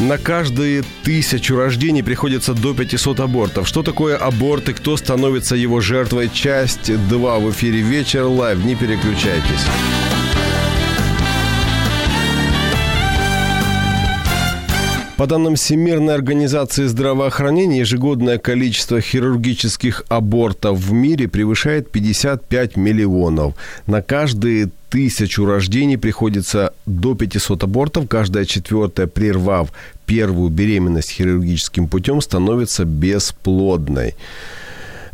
На каждые тысячу рождений приходится до 500 абортов. Что такое аборт и кто становится его жертвой? Часть 2 в эфире «Вечер live». Не переключайтесь. По данным Всемирной организации здравоохранения, ежегодное количество хирургических абортов в мире превышает 55 миллионов. На каждые тысячу рождений приходится до 500 абортов. Каждая четвертая, прервав первую беременность хирургическим путем, становится бесплодной.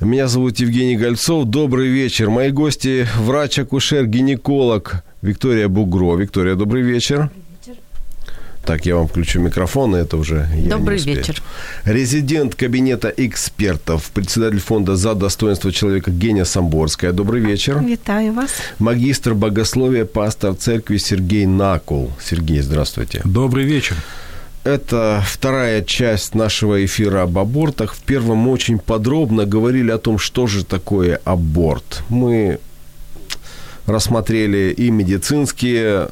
Меня зовут Евгений Гольцов. Добрый вечер. Мои гости – врач-акушер, гинеколог Виктория Бугро. Виктория, добрый вечер. Так, я вам включу микрофон, и это уже я Добрый не вечер. Резидент кабинета экспертов, председатель фонда «За достоинство человека» Гения Самборская. Добрый вечер. Вітаю вас. Магистр богословия, пастор церкви Сергей Накул. Сергей, здравствуйте. Добрый вечер. Это вторая часть нашего эфира об абортах. В первом мы очень подробно говорили о том, что же такое аборт. Мы рассмотрели и медицинские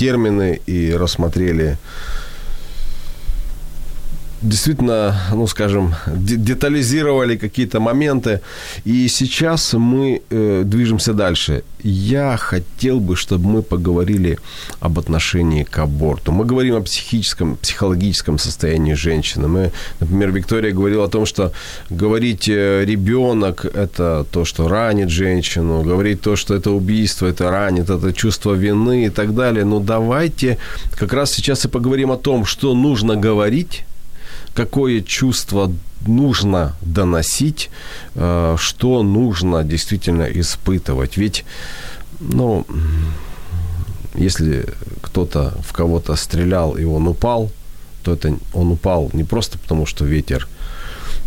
термины, и рассмотрели действительно, ну, скажем, де- детализировали какие-то моменты. И сейчас мы э, движемся дальше. Я хотел бы, чтобы мы поговорили об отношении к аборту. Мы говорим о психическом, психологическом состоянии женщины. Мы, например, Виктория говорила о том, что говорить э, ребенок – это то, что ранит женщину, говорить то, что это убийство, это ранит, это чувство вины и так далее. Но давайте как раз сейчас и поговорим о том, что нужно говорить, какое чувство нужно доносить, э, что нужно действительно испытывать. Ведь, ну, если кто-то в кого-то стрелял и он упал, то это он упал не просто потому, что ветер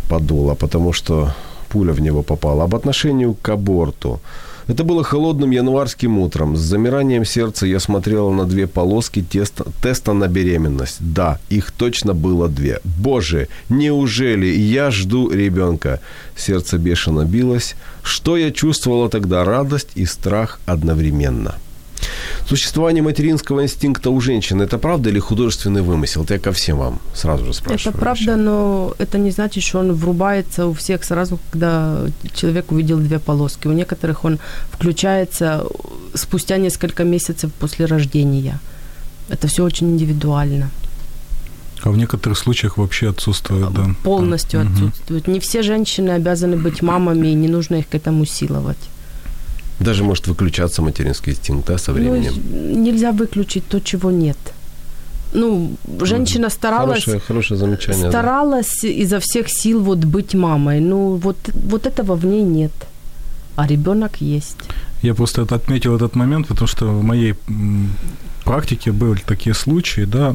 подул, а потому что пуля в него попала. Об отношению к аборту. Это было холодным январским утром. С замиранием сердца я смотрела на две полоски теста, теста на беременность. Да, их точно было две. Боже, неужели я жду ребенка? Сердце бешено билось. Что я чувствовала тогда? Радость и страх одновременно. Существование материнского инстинкта у женщин – это правда или художественный вымысел? Это я ко всем вам сразу же спрашиваю. Это правда, но это не значит, что он врубается у всех сразу, когда человек увидел две полоски. У некоторых он включается спустя несколько месяцев после рождения. Это все очень индивидуально. А в некоторых случаях вообще отсутствует, да. Полностью Мгм. отсутствует. Не все женщины обязаны быть мамами, и не нужно их к этому силовать. Даже может выключаться материнский инстинкт да, со временем. Ну, нельзя выключить то, чего нет. Ну, женщина старалась, Хорошее, хорошее замечание. да. старалась изо всех сил вот быть мамой. Ну, вот, вот этого в ней нет. А ребенок есть. Я просто отметил этот момент, потому что в моей практике были такие случаи, да,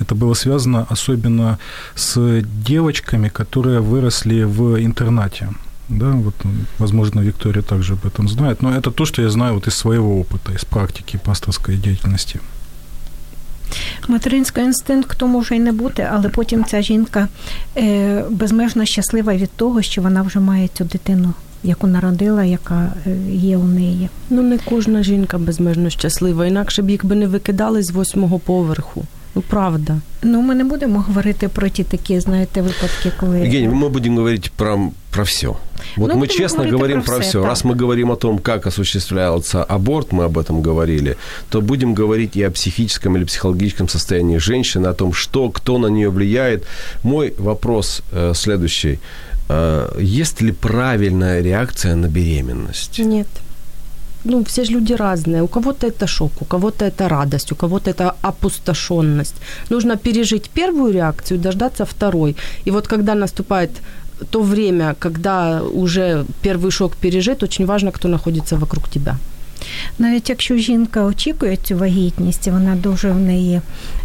это было связано особенно с девочками, которые выросли в интернате. Да, вот, м, возможно, Виктория также об этом знает, но это то, что я знаю вот из своего опыта, из практики пасторской деятельности. Материнського інстинкту може й не бути, але потім ця жінка е, безмежно щаслива від того, що вона вже має цю дитину, яку народила, яка е, є у неї. Ну, не кожна жінка безмежно щаслива, інакше б їх би не викидали з восьмого поверху. Ну, правда. Ну, ми не будемо говорити про ті такі, знаєте, випадки, коли Евгений, мы будем говорить про, про все. Вот Ну, мы честно говорим про про все, все. Раз мы говорим о том, как осуществляется аборт, мы об этом говорили, то будем говорить и о психическом или психологическом состоянии женщины, о том, что, кто на нее влияет. Мой вопрос э, следующий. Э, есть ли правильная реакция на беременность? Нет. Ну, все же люди разные. У кого-то это шок, у кого-то это радость, у кого-то это опустошенность. Нужно пережить первую реакцию, дождаться второй. И вот когда наступает то время, когда уже первый шок пережит, очень важно, кто находится вокруг тебя. Навіть якщо жінка очікує цю вагітність, і вона дуже в неї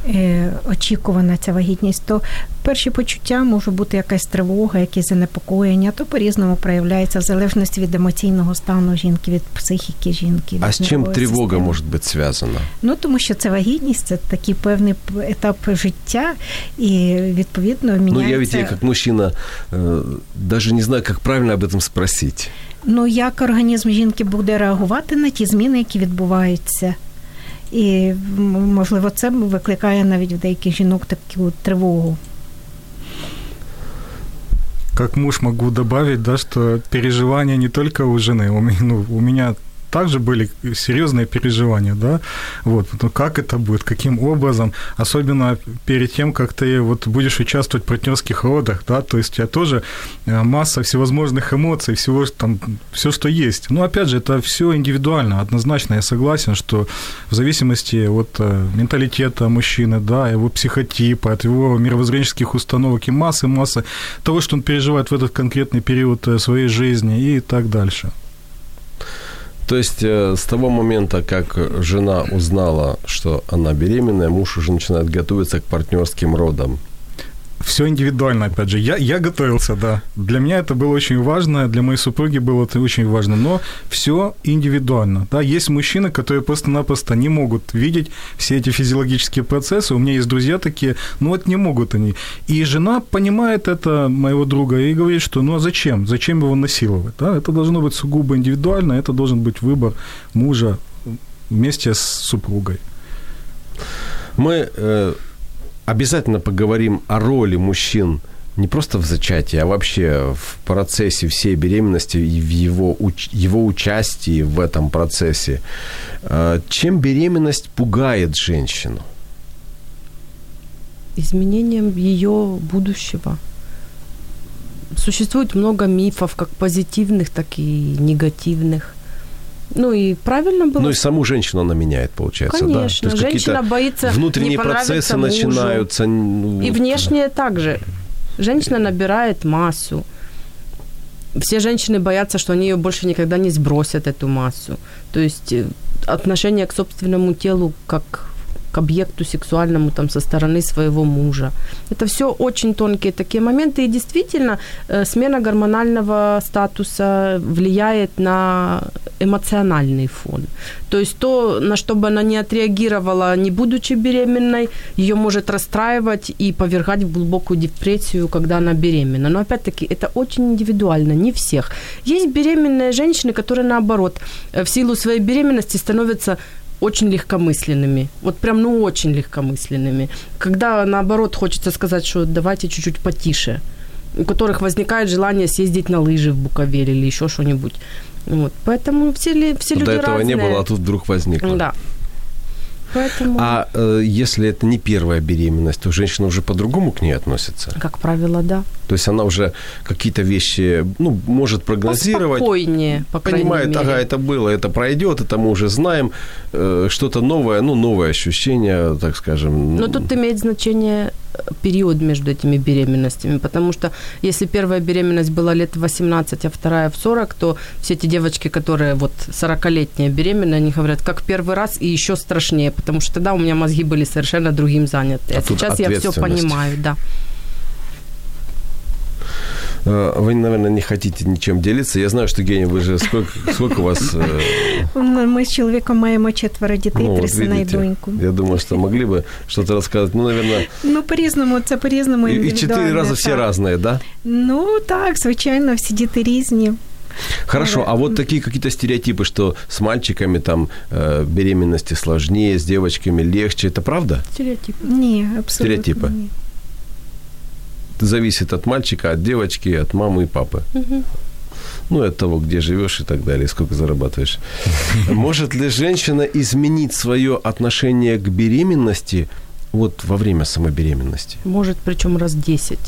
е, очікувана ця вагітність, то перші почуття може бути якась тривога, якісь занепокоєння, то по-різному проявляється в залежності від емоційного стану жінки, від психіки жінки. А від с чем нервової тревога системи. может быть связана? Ну тому що це вагітність, це такий певний п- етап життя, і відповідно міняється. Ну, я ведь я как мужчина э, даже не знаю, как правильно об этом спросить. Ну, як організм жінки буде реагувати на ті зміни, які відбуваються. І, м, можливо, це викликає навіть в деяких жінок таку тривогу. Как муж могу добавить, да, что переживания не только у жены, у ну, у меня также были серьезные переживания, да, вот, ну, как это будет, каким образом, особенно перед тем, как ты вот будешь участвовать в партнерских родах, да, то есть у тебя тоже э, масса всевозможных эмоций, всего там, все, что есть. Но опять же, это все индивидуально, однозначно, я согласен, что в зависимости от э, менталитета мужчины, да, его психотипа, от его мировоззренческих установок и массы, массы того, что он переживает в этот конкретный период э, своей жизни и так дальше. То есть э, с того момента, как жена узнала, что она беременная, муж уже начинает готовиться к партнерским родам. Все индивидуально, опять же. Я, я готовился, да. Для меня это было очень важно, для моей супруги было это очень важно, но все индивидуально. Да. Есть мужчины, которые просто-напросто не могут видеть все эти физиологические процессы. У меня есть друзья такие, ну вот не могут они. И жена понимает это, моего друга, и говорит, что ну а зачем? Зачем его насиловать? Да? Это должно быть сугубо индивидуально, это должен быть выбор мужа вместе с супругой. Мы э, обязательно поговорим о роли мужчин не просто в зачатии, а вообще в процессе всей беременности и в его, его участии в этом процессе. Э, Чем беременность пугает женщину? изменением ее будущего. Существует много мифов, как позитивных, так и негативных. Ну и правильно было. Ну и саму женщину она меняет, получается, да? Конечно, есть женщина боится внутренние процессы мужу. начинаются. ну, И вот. внешне также. Женщина набирает массу. Все женщины боятся, что они ее больше никогда не сбросят, эту массу. То есть э, отношение к собственному телу как к объекту сексуальному там со стороны своего мужа. Это все очень тонкие такие моменты. И действительно, э, смена гормонального статуса влияет на эмоциональный фон. То есть то, на что бы она не отреагировала, не будучи беременной, ее может расстраивать и повергать в глубокую депрессию, когда она беременна. Но опять-таки это очень индивидуально, не всех. Есть беременные женщины, которые наоборот э, в силу своей беременности становятся очень легкомысленными. Вот прям, ну, очень легкомысленными. Когда, наоборот, хочется сказать, что давайте чуть-чуть потише. У которых возникает желание съездить на лыжи в Буковель или еще что-нибудь. Вот. Поэтому все, все люди До этого разные. не было, а тут вдруг возникло. Да. Поэтому, А э, если это не первая беременность, то женщина уже по-другому к ней относится? как правило, да. То есть она уже какие-то вещи, ну, может прогнозировать. Спокойнее, по крайней Понимает, мере. ага, это было, это пройдет, это мы уже знаем. Э, что-то новое, ну, новое ощущение, так скажем. Но тут имеет значение период между этими беременностями, потому что если первая беременность была лет 18, а вторая в 40, то все эти девочки, которые вот 40-летние беременные, они говорят, как первый раз и еще страшнее, потому что тогда у меня мозги были совершенно другим заняты. А, А сейчас я все понимаю, да. Э, Вы, наверное, не хотите ничем делиться. Я знаю, что, Геня, вы же сколько, сколько у вас... э, Ми з чоловіком маємо четверо дітей, ну, три вот сина і видите, доньку. я думаю, что могли бы что-то рассказать. Ну, наверное, Ну, по-різному, це по-різному. и, и четыре індивідуально, раза все так. разные, да? Ну так, звичайно, всі діти різні. Хорошо, Да. а вот такие какие-то стереотипы, что с мальчиками там э, беременности сложнее, с девочками легче, это правда? Стереотип. Ні, абсолютно. Стереотипи. Ні. Зависит от мальчика, от девочки, от мамы и папы. Ну, и от того, где живешь и так далее, сколько зарабатываешь. Может ли женщина изменить свое отношение к беременности вот во время самой беременности? Может, причем раз 10.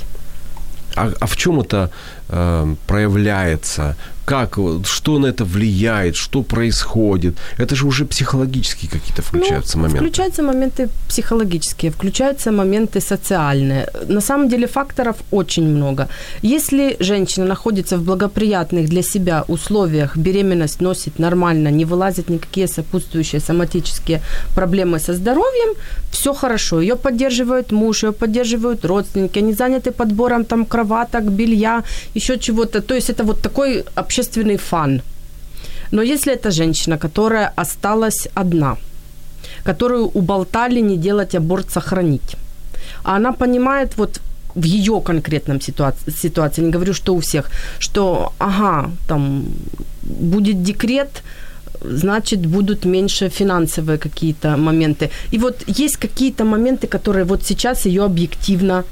А, а в чем это э, проявляется, как, что на это влияет, что происходит. Это же уже психологические какие-то включаются ну, моменты. Включаются моменты психологические, включаются моменты социальные. На самом деле факторов очень много. Если женщина находится в благоприятных для себя условиях, беременность носит нормально, не вылазят никакие сопутствующие соматические проблемы со здоровьем, все хорошо. Ее поддерживает муж, ее поддерживают родственники, они заняты подбором там кроваток, белья, еще чего-то. То есть это вот такой общественный фан. Но если это женщина, которая осталась одна, которую уболтали не делать аборт, сохранить, а она понимает вот в ее конкретном ситуации, ситуации, не говорю, что у всех, что, ага, там будет декрет, значит, будут меньше финансовые какие-то моменты. И вот есть какие-то моменты, которые вот сейчас ее объективно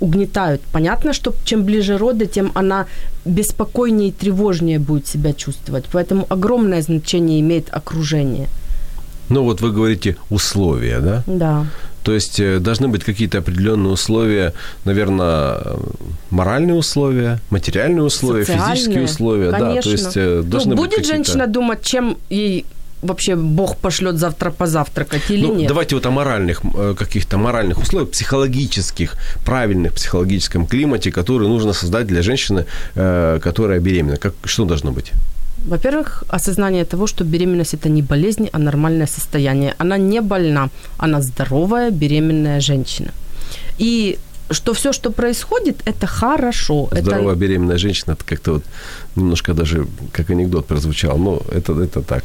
угнетают. Понятно, что чем ближе роды, тем она беспокойнее и тревожнее будет себя чувствовать. Поэтому огромное значение имеет окружение. Ну вот вы говорите условия, да? Да. То есть э, должны быть какие-то определенные условия, наверное, моральные условия, материальные условия, Социальные, физические условия, конечно. да. То есть э, ну, должны будет быть какие-то... женщина думать, чем ей вообще Бог пошлет завтра позавтракать или ну, нет? Давайте вот о моральных э, каких-то моральных условиях, психологических, правильных психологическом климате, который нужно создать для женщины, которая беременна. Как, что должно быть? Во-первых, осознание того, что беременность это не болезнь, а нормальное состояние. Она не больна, она здоровая беременная женщина. И что все, что происходит, это хорошо. Здоровая это... беременная женщина, это как-то вот немножко даже как анекдот прозвучал. Ну, это, это так.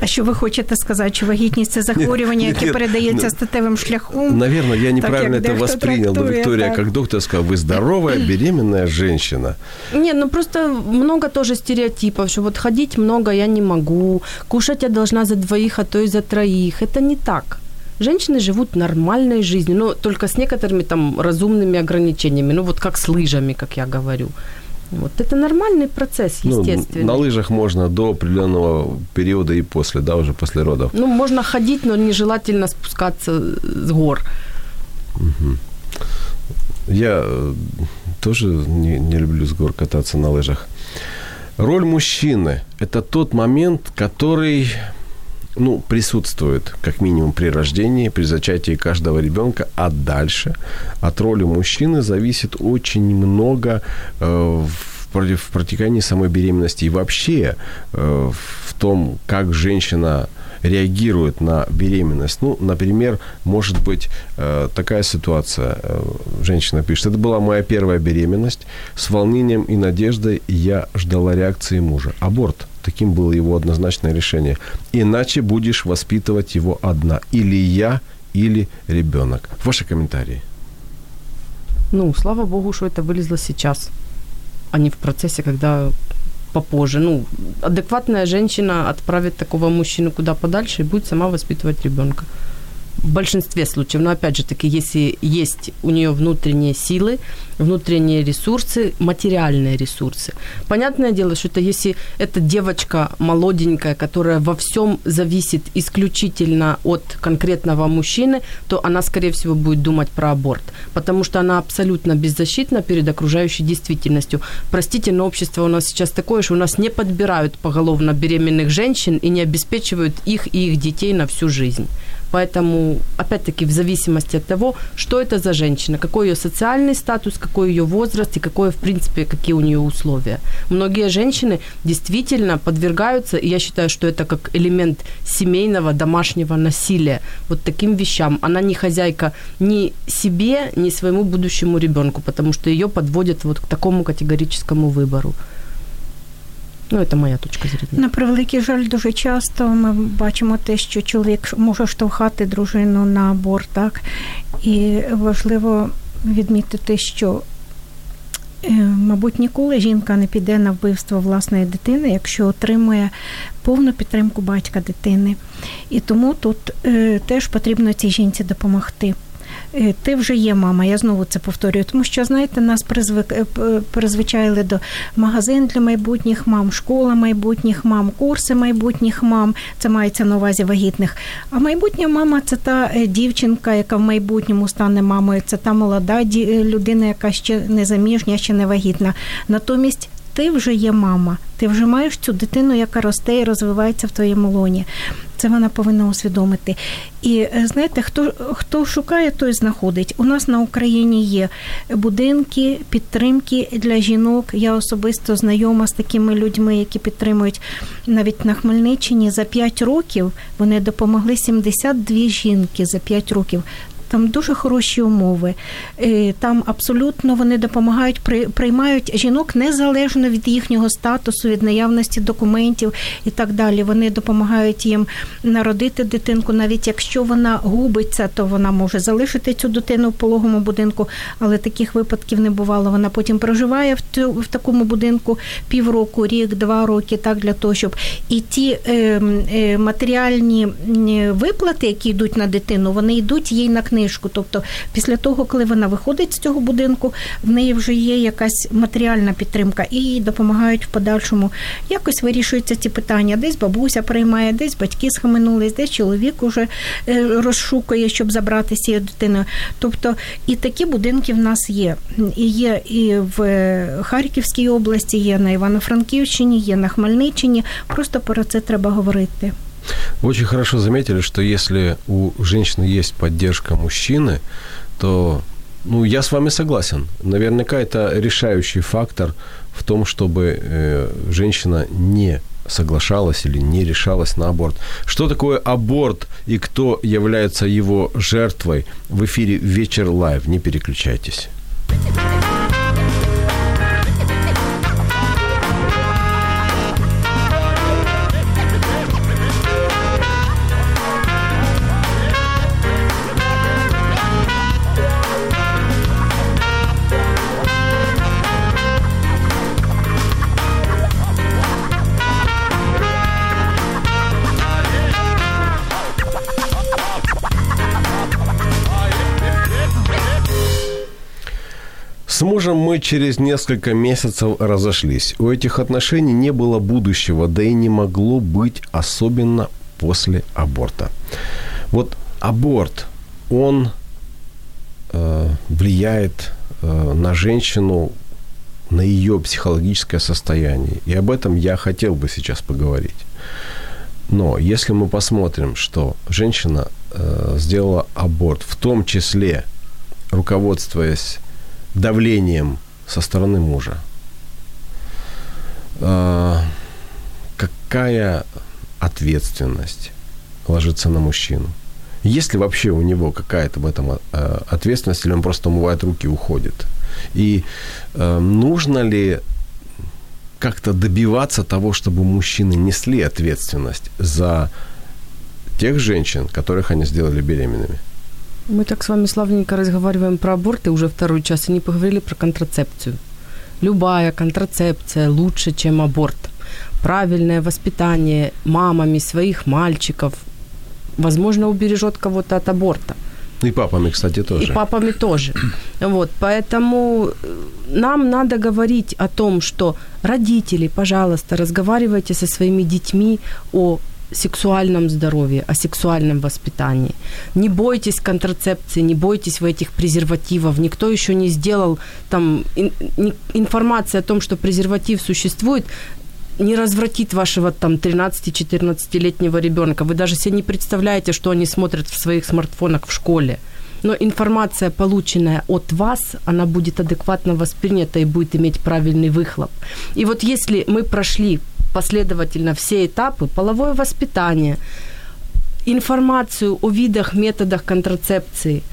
А що ви хочете сказати, що вагітність це захворювання, яке передається статевим шляхом? Наверное, я неправильно это воспринял. Но Виктория, так. как доктор, сказала, вы здоровая беременная женщина. Не, ну просто много тоже стереотипов, что вот ходить много я не могу, кушать я должна за двоих, а то и за троих. Это не так. Женщины живут нормальной жизнью, но только с некоторыми там разумными ограничениями, ну вот как с лыжами, как я говорю. Вот это нормальный процесс, естественный. Ну, на лыжах можно до определенного периода и после, да, уже после родов. Ну, можно ходить, но нежелательно спускаться с гор. Угу. Я э, тоже не, не люблю с гор кататься на лыжах. Роль мужчины – это тот момент, который ну, присутствует как минимум при рождении, при зачатии каждого ребенка, а дальше от роли мужчины зависит очень много э, в, протекании самой беременности и вообще э, в том, как женщина реагирует на беременность. Ну, например, может быть э, такая ситуация. Э, женщина пишет, это была моя первая беременность. С волнением и надеждой я ждала реакции мужа. Аборт. Таким было его однозначное решение. Иначе будешь воспитывать его одна. Или я, или ребенок. Ваши комментарии. Ну, слава богу, что это вылезло сейчас, а не в процессе, когда попозже. Ну, адекватная женщина отправит такого мужчину куда подальше и будет сама воспитывать ребенка. В большинстве случаев. Но опять же таки, если есть у нее внутренние силы, внутренние ресурсы, материальные ресурсы. Понятное дело, что это если эта девочка молоденькая, которая во всем зависит исключительно от конкретного мужчины, то она, скорее всего, будет думать про аборт, потому что она абсолютно беззащитна перед окружающей действительностью. Простите, но общество у нас сейчас такое, что у нас не подбирают поголовно беременных женщин и не обеспечивают их и их детей на всю жизнь. Поэтому, опять-таки, в зависимости от того, что это за женщина, какой ее социальный статус, какой ее возраст и какое, в принципе, какие у нее условия. Многие женщины действительно подвергаются, и я считаю, что это как элемент семейного, домашнего насилия, вот таким вещам. Она не хозяйка ни себе, ни своему будущему ребенку, потому что ее подводят вот к такому категорическому выбору. Ну, це моя точка зрення. На превеликий жаль, дуже часто ми бачимо те, що чоловік може штовхати дружину на аборт, так? І важливо відмітити, що, е, мабуть, ніколи жінка не піде на вбивство власної дитини, якщо отримує повну підтримку батька дитини. І тому тут е, теж потрібно цій жінці допомогти. Е, Ти вже є мама, я знову це повторюю, тому що, знаєте, нас призвик, е, п- призвичаїли до магазин для майбутніх мам, школа майбутніх мам, курси майбутніх мам. Це мається на увазі вагітних. А майбутня мама це та е, дівчинка, яка в майбутньому стане мамою, це та молода е, людина, яка ще не заміжня, ще не вагітна. Натомість ти вже є мама, ти вже маєш цю дитину, яка росте і розвивається в твоєму лоні. Це вона повинна усвідомити. І е, знаєте, хто, хто шукає, той знаходить. У нас на Україні є будинки підтримки для жінок. Я особисто знайома з такими людьми, які підтримують навіть на Хмельниччині за 5 років. Вони допомогли 72 жінки за 5 років. Там дуже хороші умови. Е, Там абсолютно вони допомагають, при- приймають жінок незалежно від їхнього статусу, від наявності документів і так далі. Вони допомагають їм народити дитинку, навіть якщо вона губиться, то вона може залишити цю дитину в пологому будинку, але таких випадків не бувало. Вона потім проживає в, тю- в такому будинку півроку, рік, два роки, так для того, щоб і ті е, е, матеріальні виплати, які йдуть на дитину, вони йдуть їй на книжку. Тобто, після того, коли вона виходить з цього будинку, в неї вже є якась матеріальна підтримка і їй допомагають в подальшому. Якось вирішуються ці питання. Десь бабуся приймає, десь батьки схаменулись, десь чоловік уже е, розшукує, щоб забрати цією дитиною. Тобто, і такі будинки в нас є. І є і в е, Харківській області, є на Івано-Франківщині, є на Хмельниччині. Просто про це треба говорити. Вы очень хорошо заметили, что если у женщины есть поддержка мужчины, то ну, я с вами согласен. Наверняка это решающий фактор в том, чтобы э, женщина не соглашалась или не решалась на аборт. Что такое аборт и кто является его жертвой в эфире «Вечер live». Не переключайтесь. Через несколько месяцев разошлись. У этих отношений не было будущего, да и не могло быть, особенно после аборта. Вот аборт, он э, влияет э, на женщину, на ее психологическое состояние. И об этом я хотел бы сейчас поговорить. Но если мы посмотрим, что женщина э, сделала аборт, в том числе руководствуясь давлением со стороны мужа, э, какая ответственность ложится на мужчину? Есть ли вообще у него какая-то в этом э, ответственность, или он просто умывает руки и уходит? И э, нужно ли как-то добиваться того, чтобы мужчины несли ответственность за тех женщин, которых они сделали беременными? Мы так с вами славненько разговариваем про аборты уже второй час и не поговорили про контрацепцию. Любая контрацепция лучше, чем аборт. Правильное воспитание мамами своих мальчиков, возможно, убережет кого-то от аборта. И папами, кстати, тоже. И папами тоже. Вот, поэтому э, нам надо говорить о том, что родители, пожалуйста, разговаривайте со своими детьми о сексуальном здоровье, о сексуальном воспитании. Не бойтесь контрацепции, не бойтесь вы этих презервативов. Никто еще не сделал там ин- информация о том, что презерватив существует, не развратит вашего там 13-14-летнего ребенка. Вы даже себе не представляете, что они смотрят в своих смартфонах в школе. Но информация, полученная от вас, она будет адекватно воспринята и будет иметь правильный выхлоп. И вот если мы прошли последовательно все этапы, половое воспитание, информацию о видах, методах контрацепции,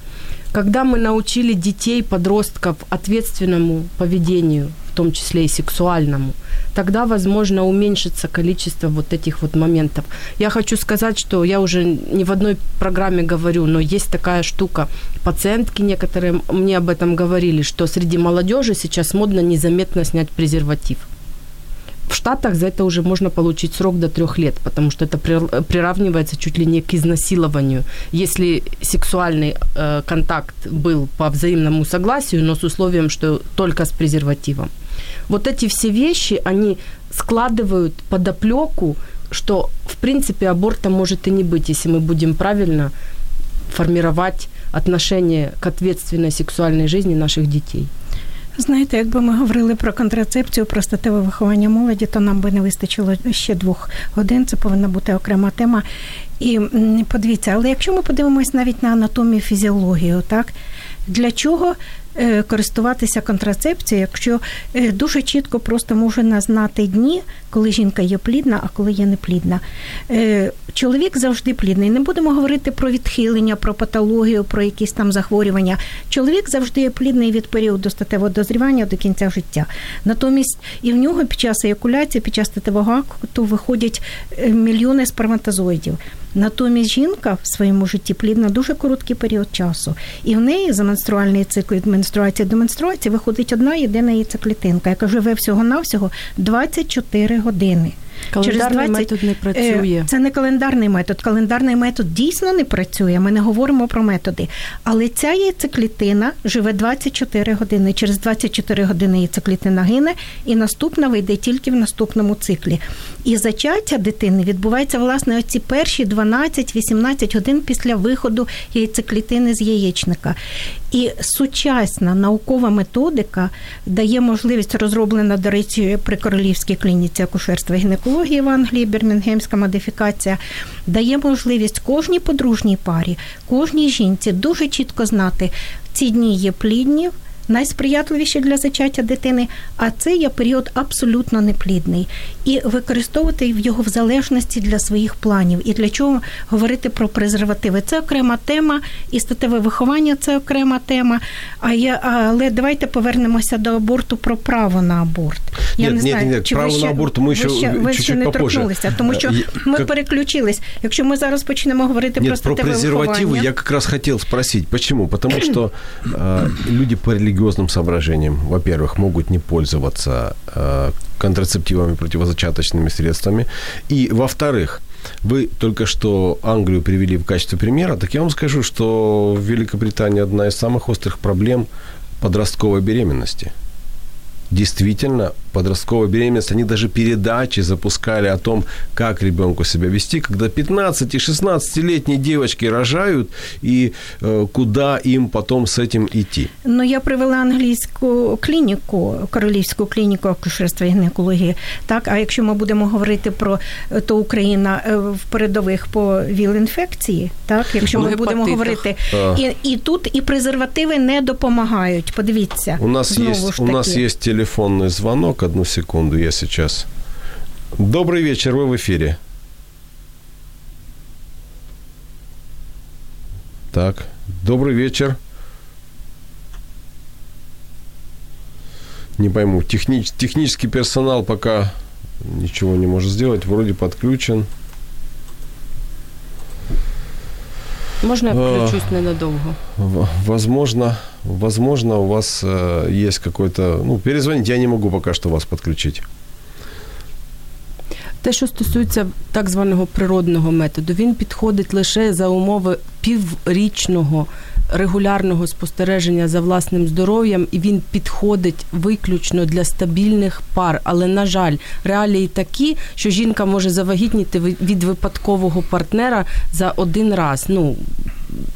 когда мы научили детей, подростков ответственному поведению, в том числе и сексуальному, тогда, возможно, уменьшится количество вот этих вот моментов. Я хочу сказать, что я уже не в одной программе говорю, но есть такая штука. Пациентки некоторые мне об этом говорили, что среди молодежи сейчас модно незаметно снять презерватив. В Штатах за это уже можно получить срок до трех лет, потому что это при- приравнивается чуть ли не к изнасилованию. Если сексуальный э, контакт был по взаимному согласию, но с условием, что только с презервативом. Вот эти все вещи, они складывают подоплеку, что, в принципе, аборта может и не быть, если мы будем правильно формировать отношение к ответственной сексуальной жизни наших детей. Знаєте, якби ми говорили про контрацепцію, про статеве виховання молоді, то нам би не вистачило ще двох годин. Це повинна бути окрема тема. І подивіться, але якщо ми подивимось навіть на анатомію, фізіологію, так для чого користуватися контрацепцією, якщо е, дуже чітко просто можна знати дні, коли жінка є плідна, а коли є неплідна. Е, Чоловік завжди плідний. Не будемо говорити про відхилення, про патологію, про якісь там захворювання. Чоловік завжди є плідний від періоду статевого дозрівання до кінця життя. Натомість і в нього під час еякуляції, під час статевого акту виходять е, мільйони сперматозоїдів. Натомість жінка в своєму житті плідна дуже короткий період часу. І в неї за менструальний цикл від менструації до менструації виходить одна єдина яйцеклітинка, яка живе всього-навсього 24 години. Календарний метод не працює. Е, Це не календарний метод. Календарний метод дійсно не працює. Ми не говоримо про методи. Але ця яйцеклітина живе 24 години. Через 24 години яйцеклітина гине, і наступна вийде тільки в наступному циклі. І зачаття дитини відбувається власне оці перші 12-18 годин після виходу яйцеклітини з яєчника. І сучасна наукова методика дає можливість розроблена, до речі, при королівській клініці акушерства і гінекології в Англії, Бірмінгемська модифікація, дає можливість кожній подружній парі, кожній жінці дуже чітко знати, ці дні є плідні. Найсприятливіші для зачаття дитини, а це є період абсолютно неплідний, і використовувати його в залежності для своїх планів. І для чого говорити про презервативи? Це окрема тема, і статеве виховання це окрема тема. А я але давайте повернемося до аборту про право на аборт. Я Нет, не нет, знаю, нет, чи право ви ще, на аборт ми ви ще ще, ви ще не попозже. торкнулися, тому що Е, ми як- переключились. Якщо ми зараз почнемо говорити про Нет, про статеве презервативы виховання, я как раз хотел спросить. Почему? Потому что э, люди по религиозным соображениям, во-первых, могут не пользоваться э, контрацептивами, противозачаточными средствами. И, во-вторых, вы только что Англию привели в качестве примера, так я вам скажу, что в Великобритании одна из самых острых проблем подростковой беременности – действительно подростковая беременность, они даже передачи запускали о том, как ребенку себя вести, когда 15 и 16-летние девочки рожают, и э, куда им потом с этим идти. Ну, я привела англійську клініку, королівську клініку акушерства і гінекології. Так, а якщо ми будемо говорити про е, то Україна е, в передових по ВІЛ-інфекції, так, якщо ми По будемо гепатитах. говорити, Так. і, і тут і презервативи не допомагають. Подивіться, У нас, знову есть, ж у нас таки. есть телефонный одну секунду, я сейчас... Добрый вечер, вы в эфире. Так, добрый вечер. Не пойму, технич- технический персонал пока ничего не может сделать, вроде подключен. Можна я А. включусь ненадовго? Возможно, возможно, у вас э, есть какой-то... Ну, перезвонить я не могу пока что вас подключить. Те, що стосується так званого природного методу, він підходить лише за умови піврічного регулярного спостереження за власним здоров'ям, і він підходить виключно для стабільних пар. Але, на жаль, реалії такі, що жінка може завагітніти від випадкового партнера за один раз. Ну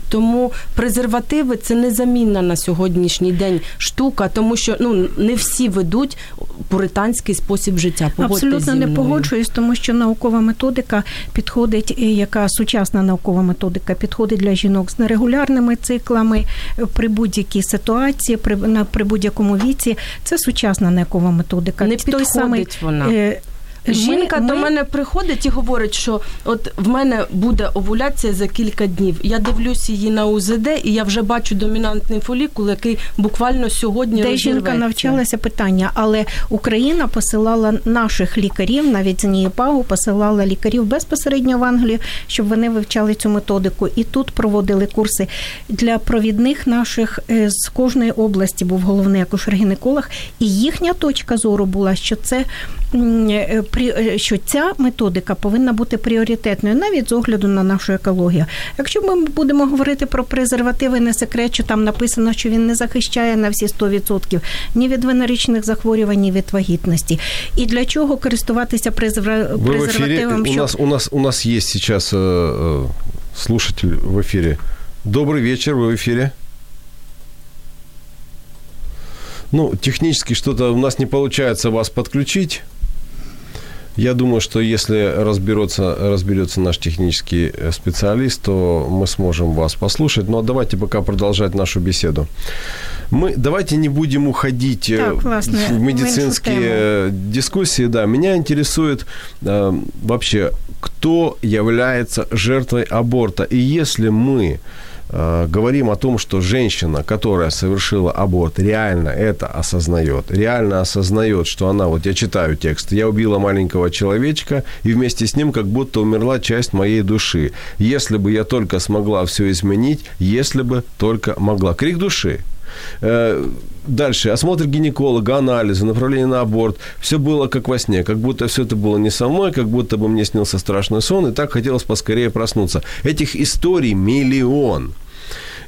тому презервативи це незамінна на сьогоднішній день штука, тому що ну не всі ведуть пуританський спосіб життя. Погодьтесь Абсолютно зі не погоджуюсь, тому що наукова методика підходить, яка сучасна наукова методика підходить для жінок з нерегулярними циклами е, при будь-якій ситуації, при, на, при будь-якому віці. Це сучасна наукова методика. Не Той самий, вона. Жінка Ми- до ми- мене приходить і говорить, що от в мене буде овуляція за кілька днів. Я дивлюсь її на УЗД, і я вже бачу домінантний фолікул, який буквально сьогодні Де жінка навчалася питання, але Україна посилала наших лікарів, навіть з НІІПАГу посилала лікарів безпосередньо в Англію, щоб вони вивчали цю методику. І тут проводили курси для провідних наших е, з кожної області був головний акушер-гінеколог, і їхня точка зору була, що це е, що ця методика повинна бути пріоритетною, навіть з огляду на нашу екологію. Якщо ми будемо говорити про презервативи, не секрет, що там написано, що він не захищає на всі 100% ні від венеричних захворювань, ні від вагітності. І для чого користуватися презерва- Вы в эфире. презервативом? У щоб- нас, у, нас, у нас есть сейчас э, э, слушатель в эфире. Добрый вечер, вы в эфире. Ну, технически что-то у нас не получается вас подключить. Я думаю, что если разберется, разберется наш технический э, специалист, то мы сможем вас послушать. Ну, а давайте пока продолжать нашу беседу. Мы давайте не будем уходить э, Так, классно. в медицинские э, дискуссии. Да, меня интересует э, вообще, кто является жертвой аборта. И если мы говорим о том, что женщина, которая совершила аборт, реально это осознает, реально осознает, что она, вот я читаю текст, я убила маленького человечка, и вместе с ним как будто умерла часть моей души. Если бы я только смогла все изменить, если бы только могла. Крик души. Э, Дальше. Осмотр гинеколога, анализы, направление на аборт. Все было как во сне. Как будто все это было не со мной, как будто бы мне снился страшный сон, и так хотелось поскорее проснуться. Этих историй миллион.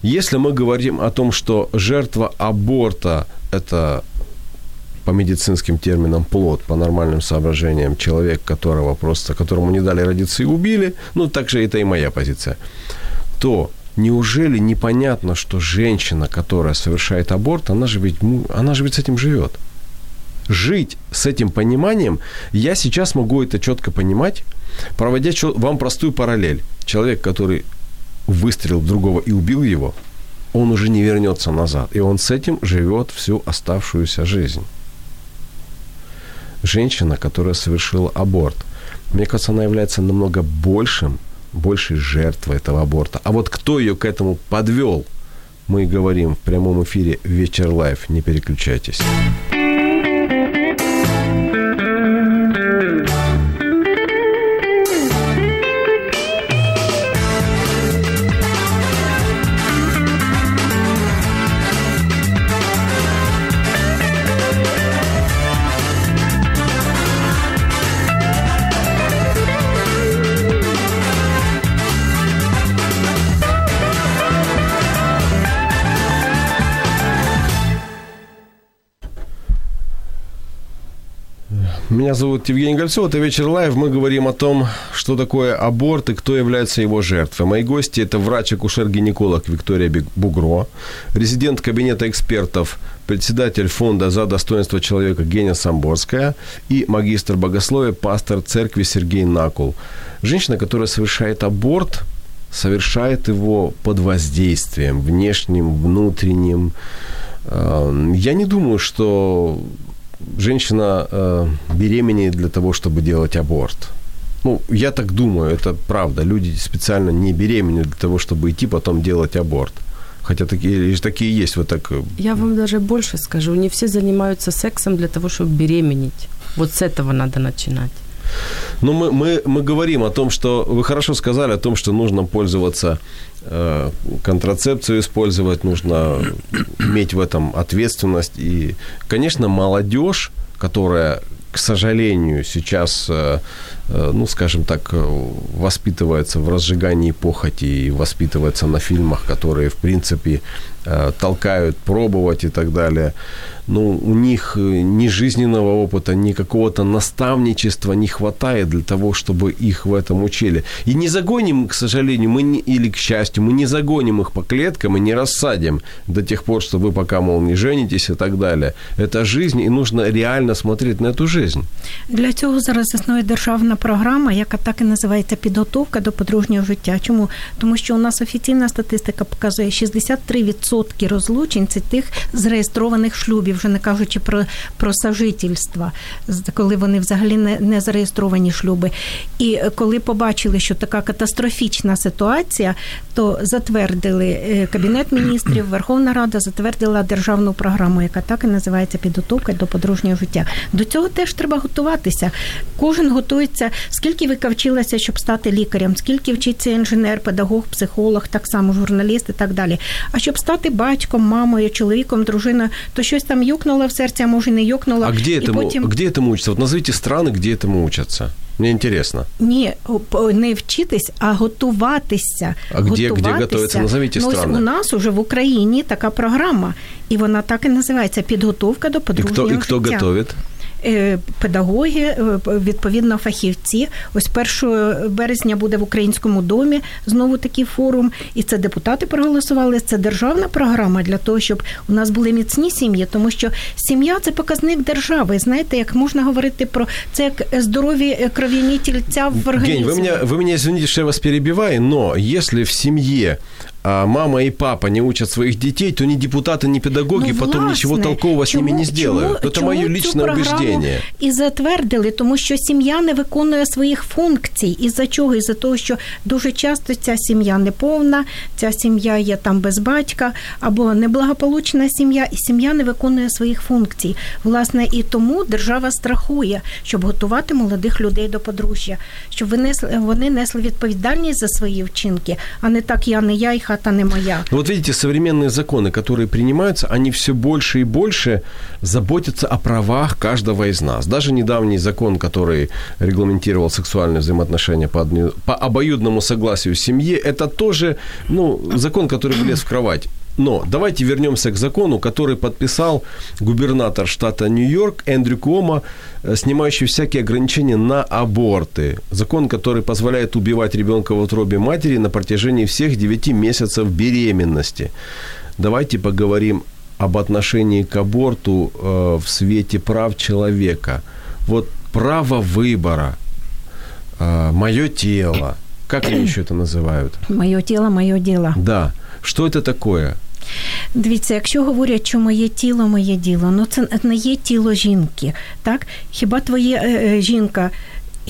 Если мы говорим о том, что жертва аборта – это по медицинским терминам плод, по нормальным соображениям, человек, которого просто, которому не дали родиться и убили, ну, так же это и моя позиция, то неужели непонятно, что женщина, которая совершает аборт, она же ведь, она же ведь с этим живет? Жить с этим пониманием, я сейчас могу это четко понимать, проводя вам простую параллель. Человек, который выстрелил другого и убил его, он уже не вернется назад. И он с этим живет всю оставшуюся жизнь. Женщина, которая совершила аборт, мне кажется, она является намного большим, большей жертвой этого аборта. А вот кто ее к этому подвел, мы говорим в прямом эфире «Вечер лайф». Не переключайтесь. Меня зовут Евгений Гольцов, это «Вечер live». Мы говорим о том, что такое аборт и кто является его жертвой. Мои гости – это врач-акушер-гинеколог Виктория Бугро, резидент кабинета экспертов, председатель фонда «За достоинство человека» Геня Самборская и магистр богословия, пастор церкви Сергей Накул. Женщина, которая совершает аборт, совершает его под воздействием внешним, внутренним. Э, Я не думаю, что женщина э, беременеет для того, чтобы делать аборт. Ну, я так думаю, это правда. Люди специально не беременеют для того, чтобы идти потом делать аборт. Хотя такие, такие есть. Вот так. э, Я вам даже больше скажу, не все занимаются сексом для того, чтобы беременеть. Вот с этого надо начинать. Но мы, мы, мы говорим о том, что вы хорошо сказали о том, что нужно пользоваться э, контрацепцию использовать, нужно иметь в этом ответственность. И, конечно, молодежь, которая, к сожалению, сейчас, э, ну, скажем так, э, воспитывается в разжигании похоти и воспитывается на фильмах, которые, в принципе, э, толкают пробовать и так далее. Ну, у них э, ни жизненного опыта, ни какого-то наставничества не хватает для того, чтобы их в этом учили. И не загоним, к сожалению, мы не, или к счастью, мы не загоним их по клеткам и не рассадим до тех пор, что вы пока, мол, не женитесь и так далее. Это жизнь, и нужно реально смотреть на эту жизнь. Для цього зараз існує державна програма, яка так і називається підготовка до подружнього життя. Чому? Тому що у нас офіційна статистика показує 63% розлучень це тих зареєстрованих шлюбів, вже не кажучи про, про сожительства, коли вони взагалі не, не зареєстровані шлюби. І е, коли побачили, що така катастрофічна ситуація, то затвердили е, Кабінет міністрів, Верховна Рада затвердила державну програму, яка так і називається підготовка до подружнього життя. До цього теж треба готуватися. Кожен готується, скільки ви вчилася, щоб стати лікарем, скільки вчиться інженер, педагог, психолог, так само журналіст і так далі. А щоб стати батьком, мамою, чоловіком, дружиною, то щось там юкнуло в серці, а може не юкнуло. А где і этому, потім... где этому учатся? Вот назовите страны, где этому учатся. Мне интересно. Ні, о, не вчитись, а готуватися. А где- где готовиться? Назовите ну, ось страни. У нас уже в Україні така програма, і вона так і називається підготовка до И подружнього кто, и кто життя. готовит? Е, Педагоги, е, відповідно, фахівці. Ось 1 березня буде в українському домі знову такий форум, і це депутати проголосували. Це державна програма для того, щоб у нас були міцні сім'ї, тому що сім'я це показник держави. Знаєте, як можна говорити про це як здорові кров'яні тільця в організмі. Гень, вы меня, вы меня извините, что я вас перебиваю, но если в семье а мама и папа не учат своих детей, то ни депутаты, ни педагоги Ну, потом власне, ничего толкового с ними не сделают. Чому, Это чому мое личное програму убеждение. І затвердили, тому що сім'я не виконує своїх функцій. Із-за чого? Із-за того, що дуже часто ця сім'я неповна, ця сім'я є там без батька, або неблагополучна сім'я, і сім'я не виконує своїх функцій. Власне, і тому держава страхує, щоб готувати молодих людей до подружжя, щоб вони несли відповідальність за свої вчинки, а не так я не я і хата не моя. Ну, Вот видите, современные законы, которые принимаются, они все больше и больше заботятся о правах каждого из нас. Даже недавний закон, который регламентировал сексуальные взаимоотношения по, одни- по обоюдному согласию семьи, это тоже ну, закон, который влез в кровать. Но давайте вернемся к закону, который подписал губернатор штата Нью-Йорк Эндрю Куомо, э, снимающий всякие ограничения на аборты. Закон, который позволяет убивать ребенка в утробе матери на протяжении всех 9 месяцев беременности. Давайте поговорим об отношении к аборту э, в свете прав человека. Вот право выбора, мое тело, как они еще это называют? Моє тіло, моє діло. Да. Что это такое? Дивіться, якщо говорять, що моє тіло, моє діло, ну це не є тіло жінки. Так? Хіба твоє е, е, жінка,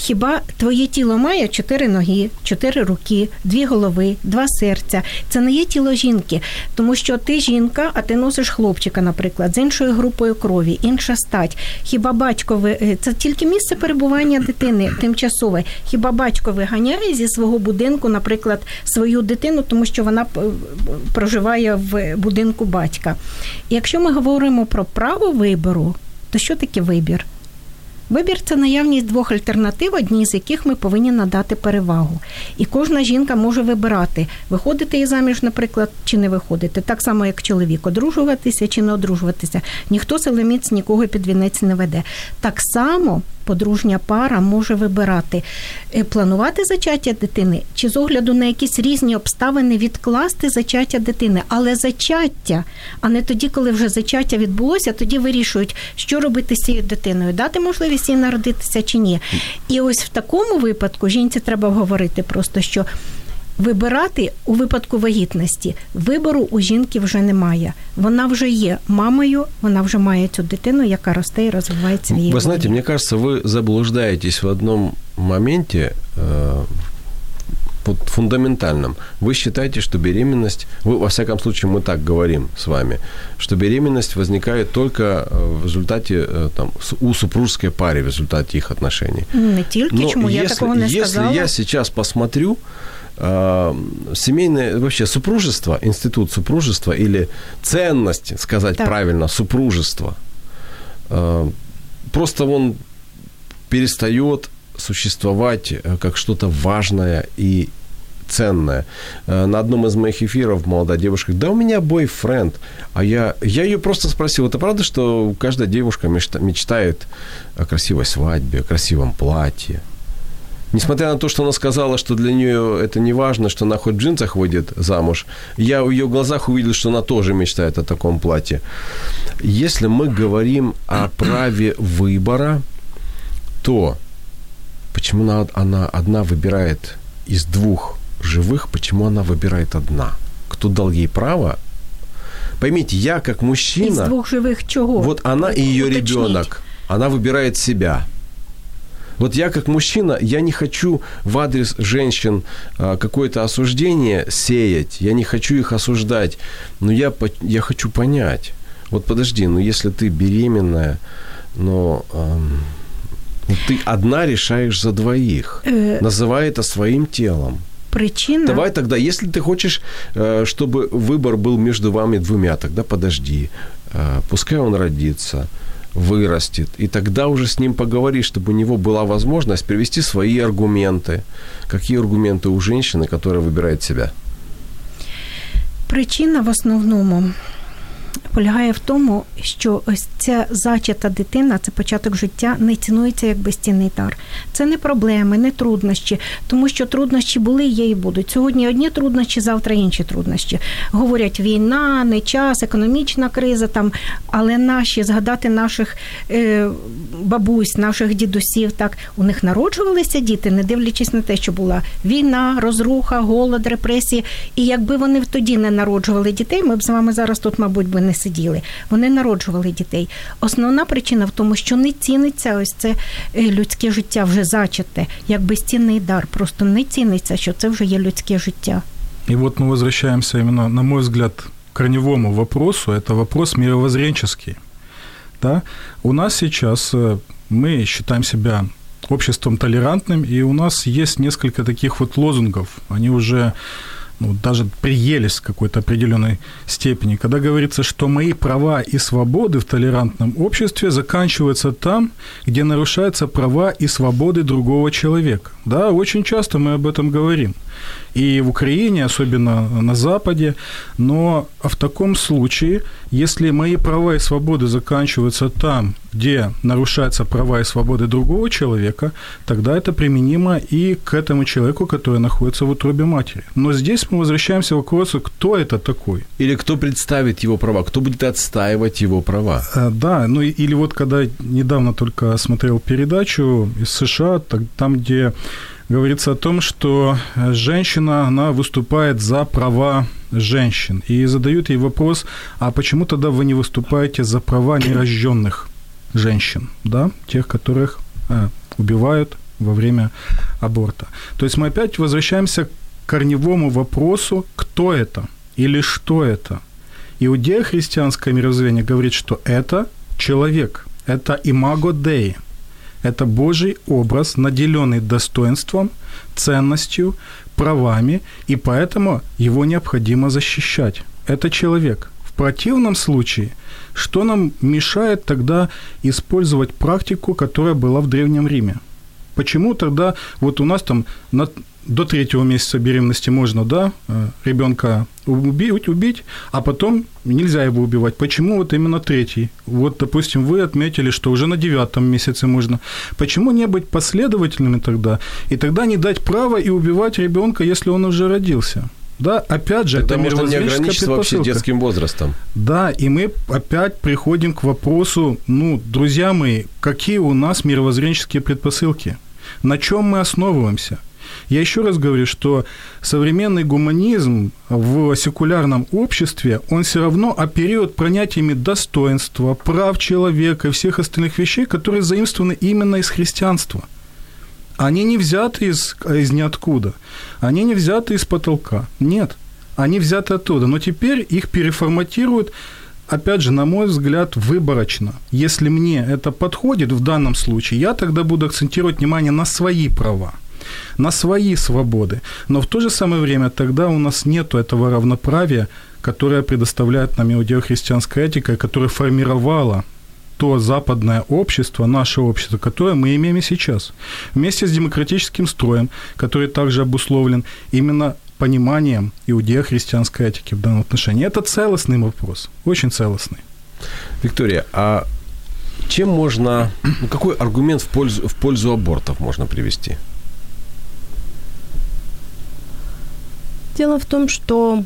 хіба твоє тіло має чотири ноги, чотири руки, дві голови, два серця. Це не є тіло жінки, тому що ти жінка, а ти носиш хлопчика, наприклад, з іншою групою крові, інша стать. Хіба батько ви е, це тільки місце перебування дитини тимчасове. Хіба батько виганяє зі свого будинку, наприклад, свою дитину, тому що вона п- проживає в будинку батька. Якщо ми говоримо про право вибору, то що таке вибір? Вибір це наявність двох альтернатив, одні з яких ми повинні надати перевагу. І кожна жінка може вибирати, виходити і заміж, наприклад, чи не виходити. Так само, як чоловік, одружуватися чи не одружуватися. Ніхто силоміць нікого під вінець не веде. Так само подружня пара може вибирати е, планувати зачаття дитини, чи з огляду на якісь різні обставини відкласти зачаття дитини, але зачаття, а не тоді, коли вже зачаття відбулося, тоді вирішують, що робити з цією дитиною, дати можливість їй народитися чи ні. І ось в такому випадку жінці треба говорити просто, що. Вибирати у випадку вагітності вибору у жінки вже немає. Вона вже є мамою, вона вже має цю дитину, яка росте і розвивається в її. Вы знаете, лоні. мне кажется, вы заблуждаетесь в одном моменте э, вот фундаментальном. Вы считаете, что беременность, вы, во всяком случае, мы так говорим с вами, что беременность возникает только э, в результате, э, там, с- у супружеской пары, в результате их отношений. не тільки Но чому я если, такого не если сказала. я сейчас посмотрю, э, семейное, вообще супружество, институт супружества или ценность, сказать Так. правильно, супружества, э, просто он перестает существовать э, как что-то важное и ценное. Э, На одном из моих эфиров молодая девушка говорит, да у меня бойфренд. А я, я ее просто спросил, это правда, что каждая девушка мечта- мечтает о красивой свадьбе, о красивом платье? Несмотря на то, что она сказала, что для нее это не важно, что она хоть в джинсах выйдет замуж, я в ее глазах увидел, что она тоже мечтает о таком платье. Если мы говорим о праве выбора, то почему она, она одна выбирает из двух живых, почему она выбирает одна? Кто дал ей право? Поймите, я как мужчина... Из двух живых чего? Вот она и ее Уточнить. ребенок. Она выбирает себя. Вот я как мужчина, я не хочу в адрес женщин а, какое-то осуждение сеять, я не хочу их осуждать, но я, я хочу понять. Вот подожди, ну если ты беременная, но ну, ты одна решаешь за двоих, Э, называй это своим телом. Причина Давай тогда, если ты хочешь, э, чтобы выбор был между вами двумя, тогда подожди. Э, Пускай он родится, вырастет, и тогда уже с ним поговори, чтобы у него была возможность привести свои аргументы. Какие аргументы у женщины, которая выбирает себя? Причина в основному полягає в тому, що ось ця зачата дитина, це початок життя, не цінується як безцінний дар. Це не проблеми, не труднощі, тому що труднощі були, є і будуть. Сьогодні одні труднощі, завтра інші труднощі. Говорять, війна, не час, економічна криза там, але наші згадати наших е, бабусь, наших дідусів, так у них народжувалися діти, не дивлячись на те, що була війна, розруха, голод, репресії. І якби вони тоді не народжували дітей, ми б з вами зараз тут, мабуть, би не сиділи. Вони народжували дітей. Основна причина в тому, що не ціниться ось це е, людське життя вже зачате, як безцінний дар. Просто не ціниться, що це вже є людське життя. И вот мы возвращаемся именно, на мой взгляд, к корневому вопросу. Это вопрос мировоззренческий. Да? У нас сейчас э, мы считаем себя обществом толерантным, и у нас есть несколько таких вот лозунгов. Они уже ну, даже приелись в какой-то определенной степени, когда говорится, что мои права и свободы в толерантном обществе заканчиваются там, где нарушаются права и свободы другого человека. Да, очень часто мы об этом говорим. И в Украине, особенно на Западе, но в таком случае, если мои права и свободы заканчиваются там, где нарушаются права и свободы другого человека, тогда это применимо и к этому человеку, который находится в утробе матери. Но здесь мы возвращаемся к вопросу, кто это такой. Или кто представит его права, кто будет отстаивать его права? Э, Да, ну или вот когда недавно только смотрел передачу из США, там, где говорится о том, что э, женщина, она выступает за права женщин. И задают ей вопрос, а почему тогда вы не выступаете за права нерожденных женщин, да, тех, которых э, убивают во время аборта. То есть мы опять возвращаемся к корневому вопросу, кто это или что это. Иудео-христианское мировоззрение говорит, что это человек, это имаго Dei, это Божий образ, наделенный достоинством, ценностью, правами, и поэтому его необходимо защищать. Это человек. В противном случае, что нам мешает тогда использовать практику, которая была в Древнем Риме? Почему тогда вот у нас там на, до третьего месяца беременности можно, да, ребенка убить, убить, а потом нельзя его убивать. Почему вот именно третий? Вот, допустим, вы отметили, что уже на девятом месяце можно. Почему не быть последовательными тогда? И тогда не дать право и убивать ребенка, если он уже родился. Да, опять же, Тогда это можно не ограничиться вообще детским возрастом. Да, и мы опять приходим к вопросу, ну, друзья мои, какие у нас мировоззренческие предпосылки? На чем мы основываемся? Я еще раз говорю, что современный гуманизм в секулярном обществе, он все равно оперирует понятиями достоинства, прав человека и всех остальных вещей, которые заимствованы именно из христианства. Они не взяты из, из ниоткуда, они не взяты из потолка. Нет, они взяты оттуда. Но теперь их переформатируют опять же, на мой взгляд, выборочно. Если мне это подходит в данном случае, я тогда буду акцентировать внимание на свои права, на свои свободы. Но в то же самое время тогда у нас нет этого равноправия, которое предоставляет нам иудео-христианская этика, и которое формировало то западное общество, наше общество, которое мы имеем и сейчас. Вместе с демократическим строем, который также обусловлен именно пониманием иудео-христианской этики в данном отношении. Это целостный вопрос, очень целостный. Виктория, а чем можно, ну, какой аргумент в пользу, в пользу абортов можно привести? Дело в том, что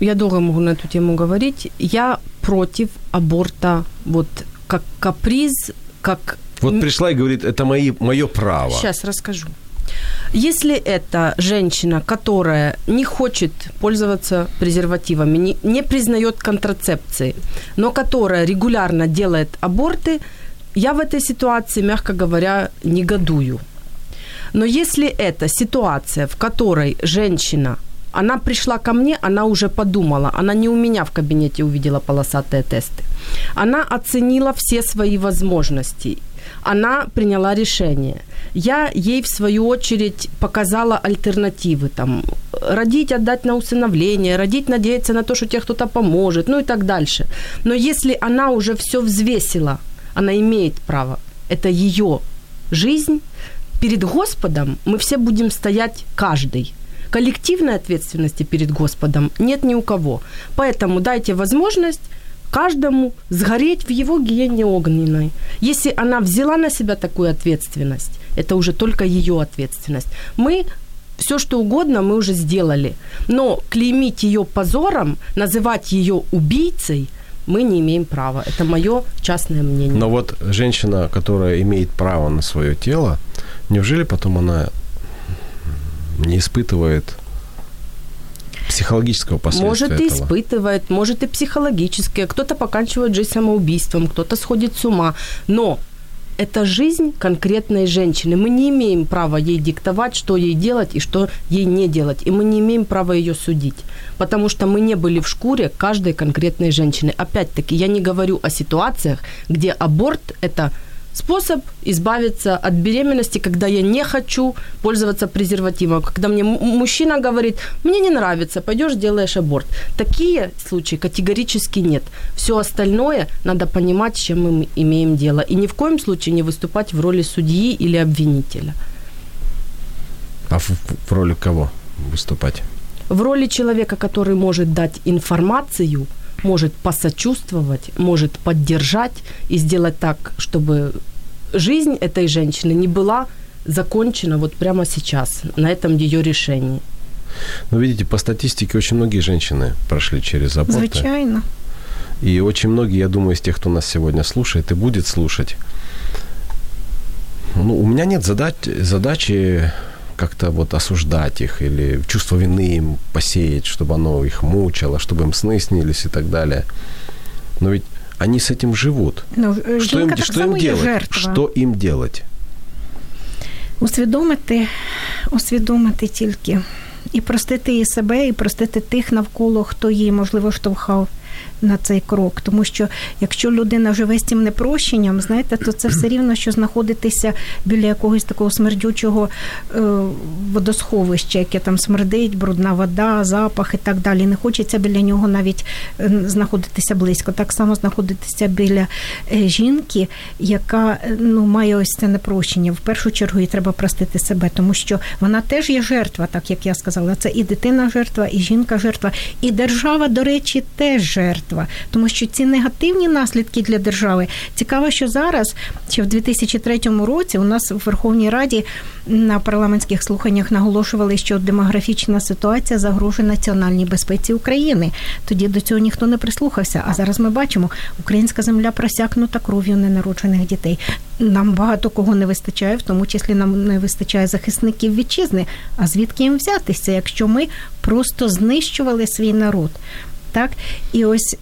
я долго могу на эту тему говорить. Я против аборта вот как каприз, как Вот пришла и говорит, это мои, мое право. Сейчас расскажу. Если это женщина, которая не хочет пользоваться презервативами, не, не признает контрацепции, но которая регулярно делает аборты, я в этой ситуации, мягко говоря, негодую. Но если это ситуация, в которой женщина она пришла ко мне, она уже подумала, она не у меня в кабинете увидела полосатые тесты. Она оценила все свои возможности она приняла решение. Я ей, в свою очередь, показала альтернативы. Там, родить, отдать на усыновление, родить, надеяться на то, что тебе кто-то поможет, ну и так дальше. Но если она уже все взвесила, она имеет право. Это ее жизнь. Перед Господом мы все будем стоять каждый. Коллективной ответственности перед Господом нет ни у кого. Поэтому дайте возможность каждому сгореть в его гиене огненной. Если она взяла на себя такую ответственность, это уже только ее ответственность. Мы все что угодно мы уже сделали, но клеймить ее позором, называть ее убийцей мы не имеем права. Это мое частное мнение. Но вот женщина, которая имеет право на свое тело, неужели потом она не испытывает психологического последствия Может, и этого. испытывает, может, и психологическое. Кто-то поканчивает жизнь самоубийством, кто-то сходит с ума. Но это жизнь конкретной женщины. Мы не имеем права ей диктовать, что ей делать и что ей не делать. И мы не имеем права ее судить. Потому что мы не были в шкуре каждой конкретной женщины. Опять-таки, я не говорю о ситуациях, где аборт – это способ избавиться от беременности, когда я не хочу пользоваться презервативом, когда мне мужчина говорит, мне не нравится, пойдешь делаешь аборт. Такие случаи категорически нет. Все остальное надо понимать, с чем мы имеем дело. И ни в коем случае не выступать в роли судьи или обвинителя. А в, в роли кого выступать? В роли человека, который может дать информацию – может посочувствовать, может поддержать и сделать так, чтобы жизнь этой женщины не была закончена вот прямо сейчас, на этом ее решении. Ну, видите, по статистике очень многие женщины прошли через аборты. Звичайно. И очень многие, я думаю, из тех, кто нас сегодня слушает и будет слушать, ну, у меня нет задач, задачи как-то вот осуждать их или чувство вины им посеять, чтобы оно их мучило, чтобы им сны снились и так далее. Но ведь они с этим живут. Ну, что им, так что им делать? Жертва. Що їм делать? Усвідомити, усвідомити тільки і простити і себе, і простити тих навколо, хто її, можливо, штовхав На цей крок. Тому що якщо людина живе з цим непрощенням, знаєте, то це все рівно, що знаходитися біля якогось такого смердючого е, водосховища, яке там смердить, брудна вода, запах і так далі. Не хочеться біля нього навіть е, знаходитися близько. Так само знаходитися біля е, жінки, яка ну, має ось це непрощення. В першу чергу їй треба простити себе, тому що вона теж є жертва, так як я сказала. Це і дитина жертва, і жінка жертва, і держава, до речі, теж жертва, тому що ці негативні наслідки для держави цікаво, що зараз, ще в 2003 році, у нас в Верховній Раді на парламентських слуханнях наголошували, що демографічна ситуація загрожує національній безпеці України. Тоді до цього ніхто не прислухався. А зараз ми бачимо, українська земля просякнута кров'ю ненароджених дітей. Нам багато кого не вистачає, в тому числі нам не вистачає захисників вітчизни. А звідки їм взятися, якщо ми просто знищували свій народ? Так і ось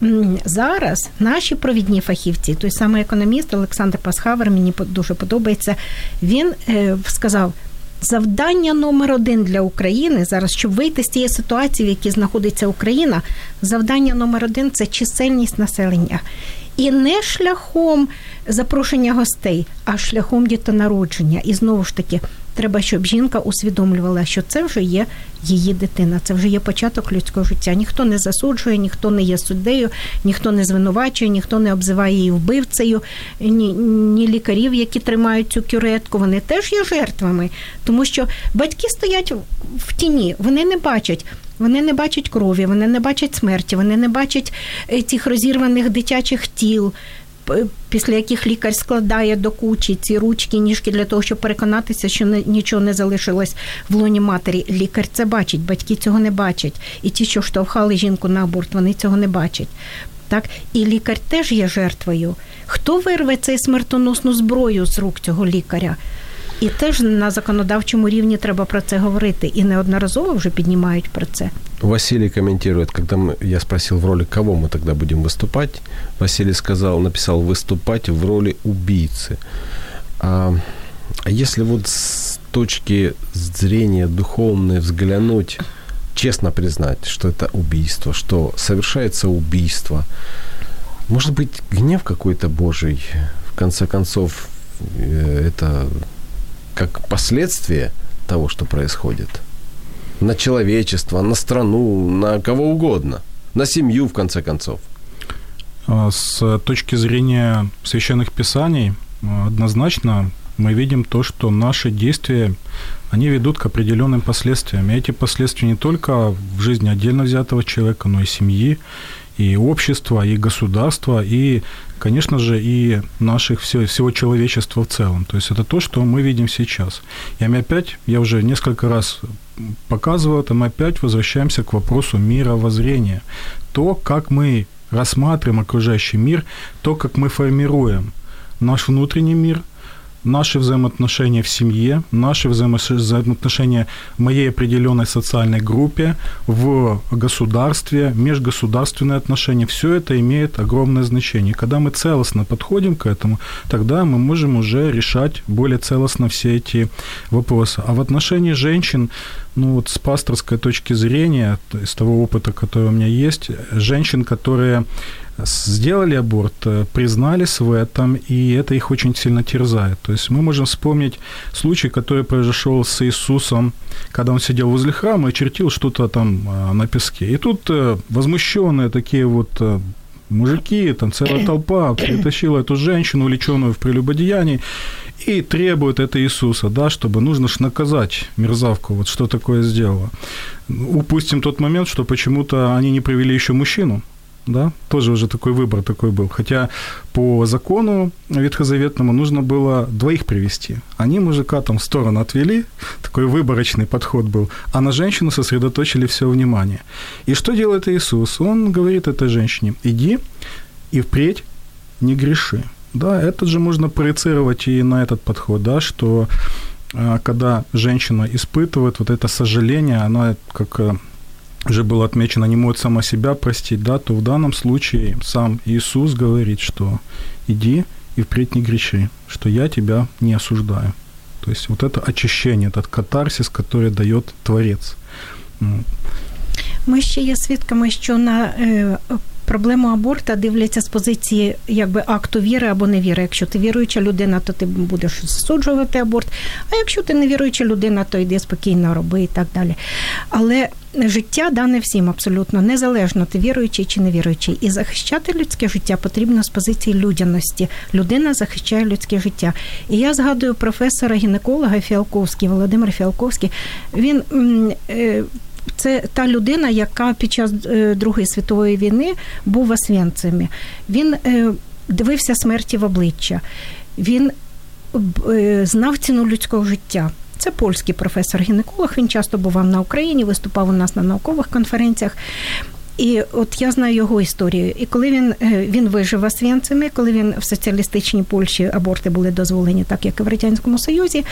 зараз наші провідні фахівці, той самий економіст Олександр Пасхавер, мені дуже подобається. Він е, сказав. Завдання номер один для України зараз, щоб вийти з тієї ситуації, в якій знаходиться Україна, завдання номер один це чисельність населення. І не шляхом запрошення гостей, а шляхом дітонародження. І знову ж таки, треба, щоб жінка усвідомлювала, що це вже є її дитина, це вже є початок людського життя. Ніхто не засуджує, ніхто не є суддею, ніхто не звинувачує, ніхто не обзиває її вбивцею, ні, ні лікарів, які тримають цю кюретку. Вони теж є жертвами, тому що батьки стоять в тіні, вони не бачать. Вони не бачать крові, вони не бачать смерті, вони не бачать цих розірваних дитячих тіл, після яких лікар складає до кучі ці ручки, ніжки для того, щоб переконатися, що нічого не залишилось в лоні матері. Лікар це бачить, батьки цього не бачать. І ті, що штовхали жінку на аборт, вони цього не бачать. Так? І лікар теж є жертвою. Хто вирве цей смертоносну зброю з рук цього лікаря? І теж на законодавчому рівні треба про це говорити. І неодноразово вже піднімають про це. Василий комментирует, когда мы, я спросил в роли кого мы тогда будем выступать, Василий сказал, написал выступать в роли убийцы. А, а если вот с точки зрения духовной взглянуть, честно признать, что это убийство, что совершается убийство, может быть, гнев какой-то Божий, в конце концов, э, это как последствие того, что происходит? На человечество, на страну, на кого угодно, на семью, в конце концов. А, с точки зрения священных писаний, а, однозначно мы видим то, что наши действия, они ведут к определенным последствиям. И эти последствия не только в жизни отдельно взятого человека, но и семьи, и общества, и государства, и, конечно же, и наших всего, всего человечества в целом. То есть это то, что мы видим сейчас. И мы опять, я уже несколько раз показывал это, мы опять возвращаемся к вопросу мировоззрения. То, как мы рассматриваем окружающий мир, то, как мы формируем наш внутренний мир, наши взаимоотношения в семье, наши взаимоотношения в моей определенной социальной группе, в государстве, межгосударственные отношения, все это имеет огромное значение. Когда мы целостно подходим к этому, тогда мы можем уже решать более целостно все эти вопросы. А в отношении женщин, ну вот с пасторской точки зрения, из того опыта, который у меня есть, женщин, которые сделали аборт, э, признались в этом, и это их очень сильно терзает. То есть мы можем вспомнить случай, который произошел с Иисусом, когда он сидел возле храма и чертил что-то там э, на песке. И тут э, возмущенные такие вот мужики, там целая толпа притащила эту женщину, увлеченную в прелюбодеянии, и требует это Иисуса, да, чтобы нужно ж наказать мерзавку, вот что такое сделала. Упустим тот момент, что почему-то они не привели еще мужчину, да, тоже уже такой выбор такой был. Хотя по закону ветхозаветному нужно было двоих привести. Они мужика там в сторону отвели, такой выборочный подход был, а на женщину сосредоточили все внимание. И что делает Иисус? Он говорит этой женщине, иди и впредь не греши. Да, это же можно проецировать и на этот подход, да, что а, когда женщина испытывает вот это сожаление, она как э, уже было отмечено, не может сама себя простить, да, то в данном случае сам Иисус говорит, что иди и впредь не греши, что я тебя не осуждаю. То есть вот это очищение, этот катарсис, который дает Творец. Ми ще є свідками, що на е, проблему аборта дивляться з позиції якби акту віри або невіри. Якщо ти віруюча людина, то ти будеш засуджувати аборт. А якщо ти не віруюча людина, то йди спокійно роби і так далі. Але життя дане всім абсолютно незалежно, ти віруючий чи не віруючий. І захищати людське життя потрібно з позиції людяності. Людина захищає людське життя. І я згадую професора гінеколога Фіалковський, Володимир Фіалковський. Він е, це та людина, яка під час е, Другої світової війни був в Освенцимі. Він е, дивився смерті в обличчя, він е, знав ціну людського життя. Це польський професор-гінеколог. Він часто бував на Україні, виступав у нас на наукових конференціях. І от я знаю його історію. І коли він е, він вижив Освєнцими, коли він в соціалістичній Польщі аборти були дозволені, так як і в Радянському Союзі,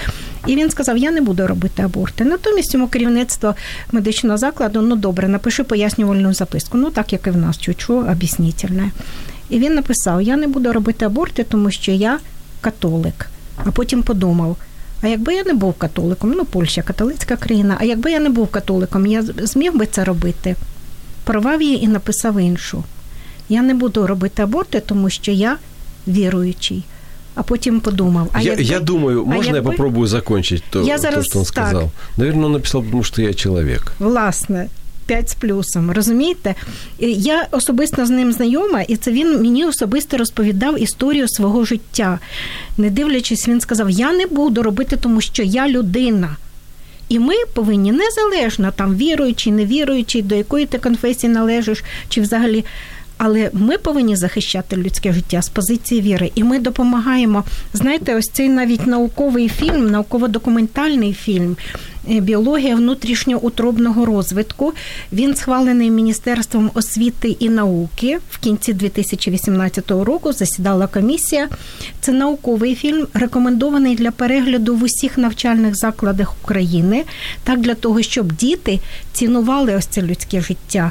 і він сказав: Я не буду робити аборти. Натомість йому керівництво медичного закладу, ну добре, напиши пояснювальну записку. Ну так як і в нас, чуть-чуть об'яснительне. І він написав: Я не буду робити аборти, тому що я католик. А потім подумав. А якби я не був католиком, ну Польща католицька країна, а якби я не був католиком, я зміг би це робити порвав її і написав іншу. Я не буду робити аборти, тому що я віруючий. А потім подумав. А я, якби, я думаю, можна якби... я попробую закончить то, я зараз, то, що він сказав? Так. Наверное, он написав, тому що я чоловік. Власне. 5 з плюсом, розумієте? Я особисто з ним знайома, і це він мені особисто розповідав історію свого життя. Не дивлячись, він сказав: Я не буду робити, тому що я людина. І ми повинні незалежно там віруючи, не віруючи, до якої ти конфесії належиш, чи взагалі. Але ми повинні захищати людське життя з позиції віри, і ми допомагаємо. Знаєте, ось цей навіть науковий фільм, науково-документальний фільм. Е, біологія внутрішньоутробного розвитку. Він схвалений Міністерством освіти і науки. В кінці 2018 року засідала комісія. Це науковий фільм, рекомендований для перегляду в усіх навчальних закладах України, так для того, щоб діти цінували ось це людське життя.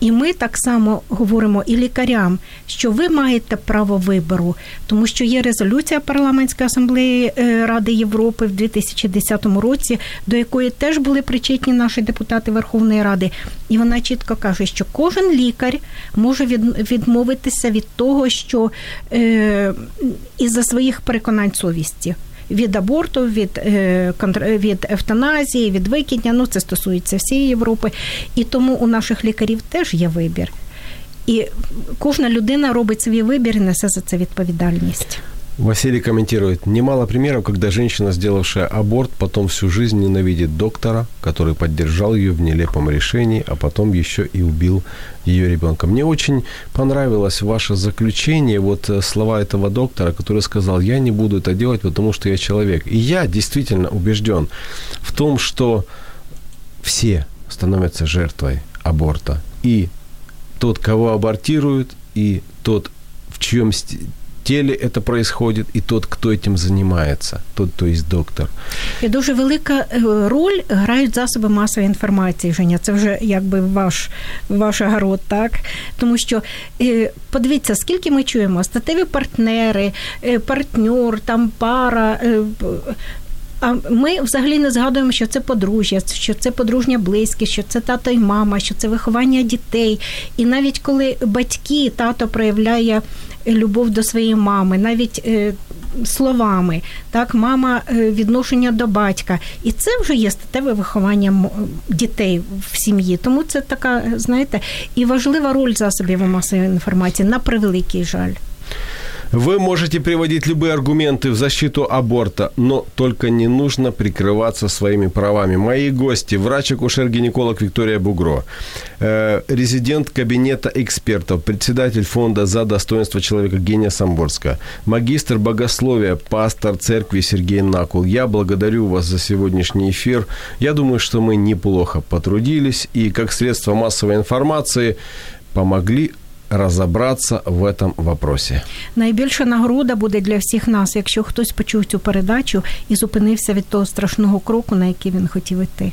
І ми так само говоримо і лікарям, що ви маєте право вибору, тому що є резолюція парламентської асамблеї е, Ради Європи в 2010 році, до якої теж були причетні наші депутати Верховної Ради, і вона чітко каже, що кожен лікар може відмовитися від того, що е, із-за своїх переконань совісті від аборту, від е, від евтаназії, від викидня. Ну це стосується всієї Європи. І тому у наших лікарів теж є вибір. І кожна людина робить свій вибір і несе за це відповідальність. Василий комментирует, немало примеров, когда женщина, сделавшая аборт, потом всю жизнь ненавидит доктора, который поддержал ее в нелепом решении, а потом еще и убил ее ребенка. Мне очень понравилось ваше заключение, вот э, слова этого доктора, который сказал, я не буду это делать, потому что я человек. И я действительно убежден в том, что все становятся жертвой аборта. И тот, кого абортируют, и тот, в чьем теле это происходит, и тот, кто этим занимается, тот, то есть доктор. І дуже велика роль грають засоби масової інформації, Женя. Це вже якби ваш ваш огород, так? Тому що подивіться, скільки ми чуємо, статеві партнери, партнер, там пара. А ми взагалі не згадуємо, що це подружжя, що це подружня близькість, що це тато і мама, що це виховання дітей. І навіть коли батьки, тато проявляє любов до своєї мами, навіть е, словами, так, мама е, відношення до батька. І це вже є статеве виховання дітей в сім'ї. Тому це така, знаєте, і важлива роль засобів масової інформації на превеликий жаль. Вы можете приводить любые аргументы в защиту аборта, но только не нужно прикрываться своими правами. Мои гости, врач-акушер-гинеколог Виктория Бугро, э, резидент кабинета экспертов, председатель фонда «За достоинство человека» Гения Самборска, магистр богословия, пастор церкви Сергей Накул. Я благодарю вас за сегодняшний эфир. Я думаю, что мы неплохо потрудились и как средство массовой информации помогли розібратися в этом вопросі. Найбільша нагорода буде для всіх нас, якщо хтось почув цю передачу і зупинився від того страшного кроку, на який він хотів йти.